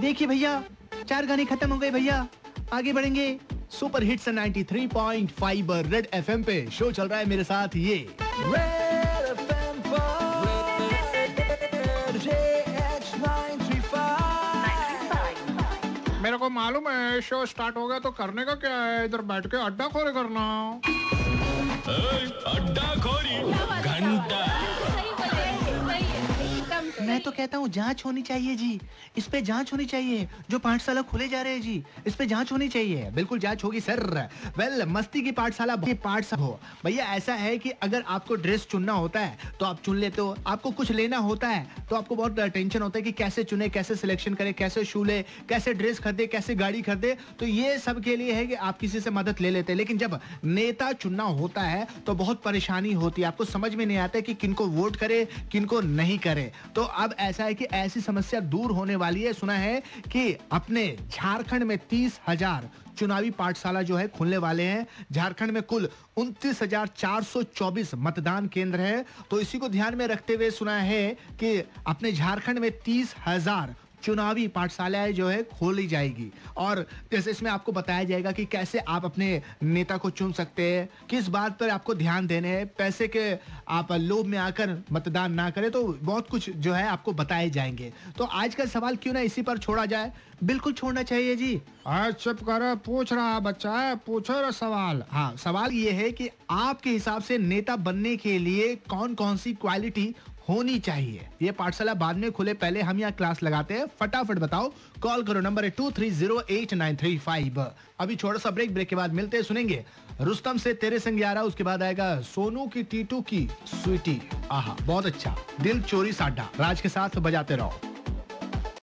देखिए भैया चार गाने खत्म हो गए भैया। आगे बढ़ेंगे सुपर हिट्स 93.5 रेड एफएम पे। शो चल रहा है मेरे साथ ये। Red FM पर। JX935 मेरे को मालूम है शो स्टार्ट हो गया तो करने का क्या है? इधर बैठ के अड्डा खोरे करना। अड्डा खोरी घंटा। कहता हूँ, जाँच होनी चाहिए जी। इस पे जाँच होनी चाहिए। जो पाठशाला खुले जा रहे हैं जी, इस पे जाँच होनी चाहिए। बिल्कुल जाँच होगी, सर। वेल, मस्ती की पाठशाला पाठशाला हो। भैया, ऐसा है कि अगर आपको ड्रेस चुनना होता है तो आप चुन लेते हो। आपको कुछ लेना होता है तो आपको बहुत टेंशन होता है कि कैसे चुने, कैसे सिलेक्शन करें, कैसे शू ले, कैसे ड्रेस खरीदे, कैसे गाड़ी खरीदे। तो ये सब के लिए है कि आप किसी से मदद ले लेते हैं। लेकिन जब नेता चुनना होता है तो बहुत परेशानी होती है। आपको समझ में नहीं आता कि किनको वोट करे किनको नहीं करे। तो अब ऐसा है कि ऐसी समस्या दूर होने वाली है। सुना है कि अपने झारखंड में तीस हज़ार चुनावी पाठशाला जो है खुलने वाले हैं। झारखंड में कुल उनतीस मतदान केंद्र है। तो इसी को ध्यान में रखते हुए सुना है कि अपने झारखंड में तीस हज़ार चुनावी पाठशालाएँ जो है खोली जाएगी। और जैसे इसमें आपको बताया जाएगा कि कैसे आप अपने नेता को चुन सकते हैं किस बात पर आपको ध्यान देने हैं पैसे के आप लोभ में आकर मतदान ना करें तो बहुत कुछ जो है आपको बताए जाएँगे। तो आज का सवाल क्यों ना इसी पर छोड़ा जाए? बिल्कुल छोड़ना चाहिए जी। आज चुप कर पूछ रहा बच्चा है पूछो रे सवाल। हाँ सवाल ये है कि आपके हिसाब से नेता बनने के लिए कौन कौन सी क्वालिटी होनी चाहिए। ये पाठशाला बाद में खुले, पहले हम यहाँ क्लास लगाते हैं। फटाफट बताओ। कॉल करो नंबर है two three zero eight nine three five अभी छोटा सा ब्रेक ब्रेक के बाद मिलते हैं, सुनेंगे। रुस्तम से तेरे संग ग्यारह उसके बाद आएगा सोनू की, टीटू की स्वीटी। आहा, बहुत अच्छा। दिल चोरी साडा राज के साथ बजाते रहो।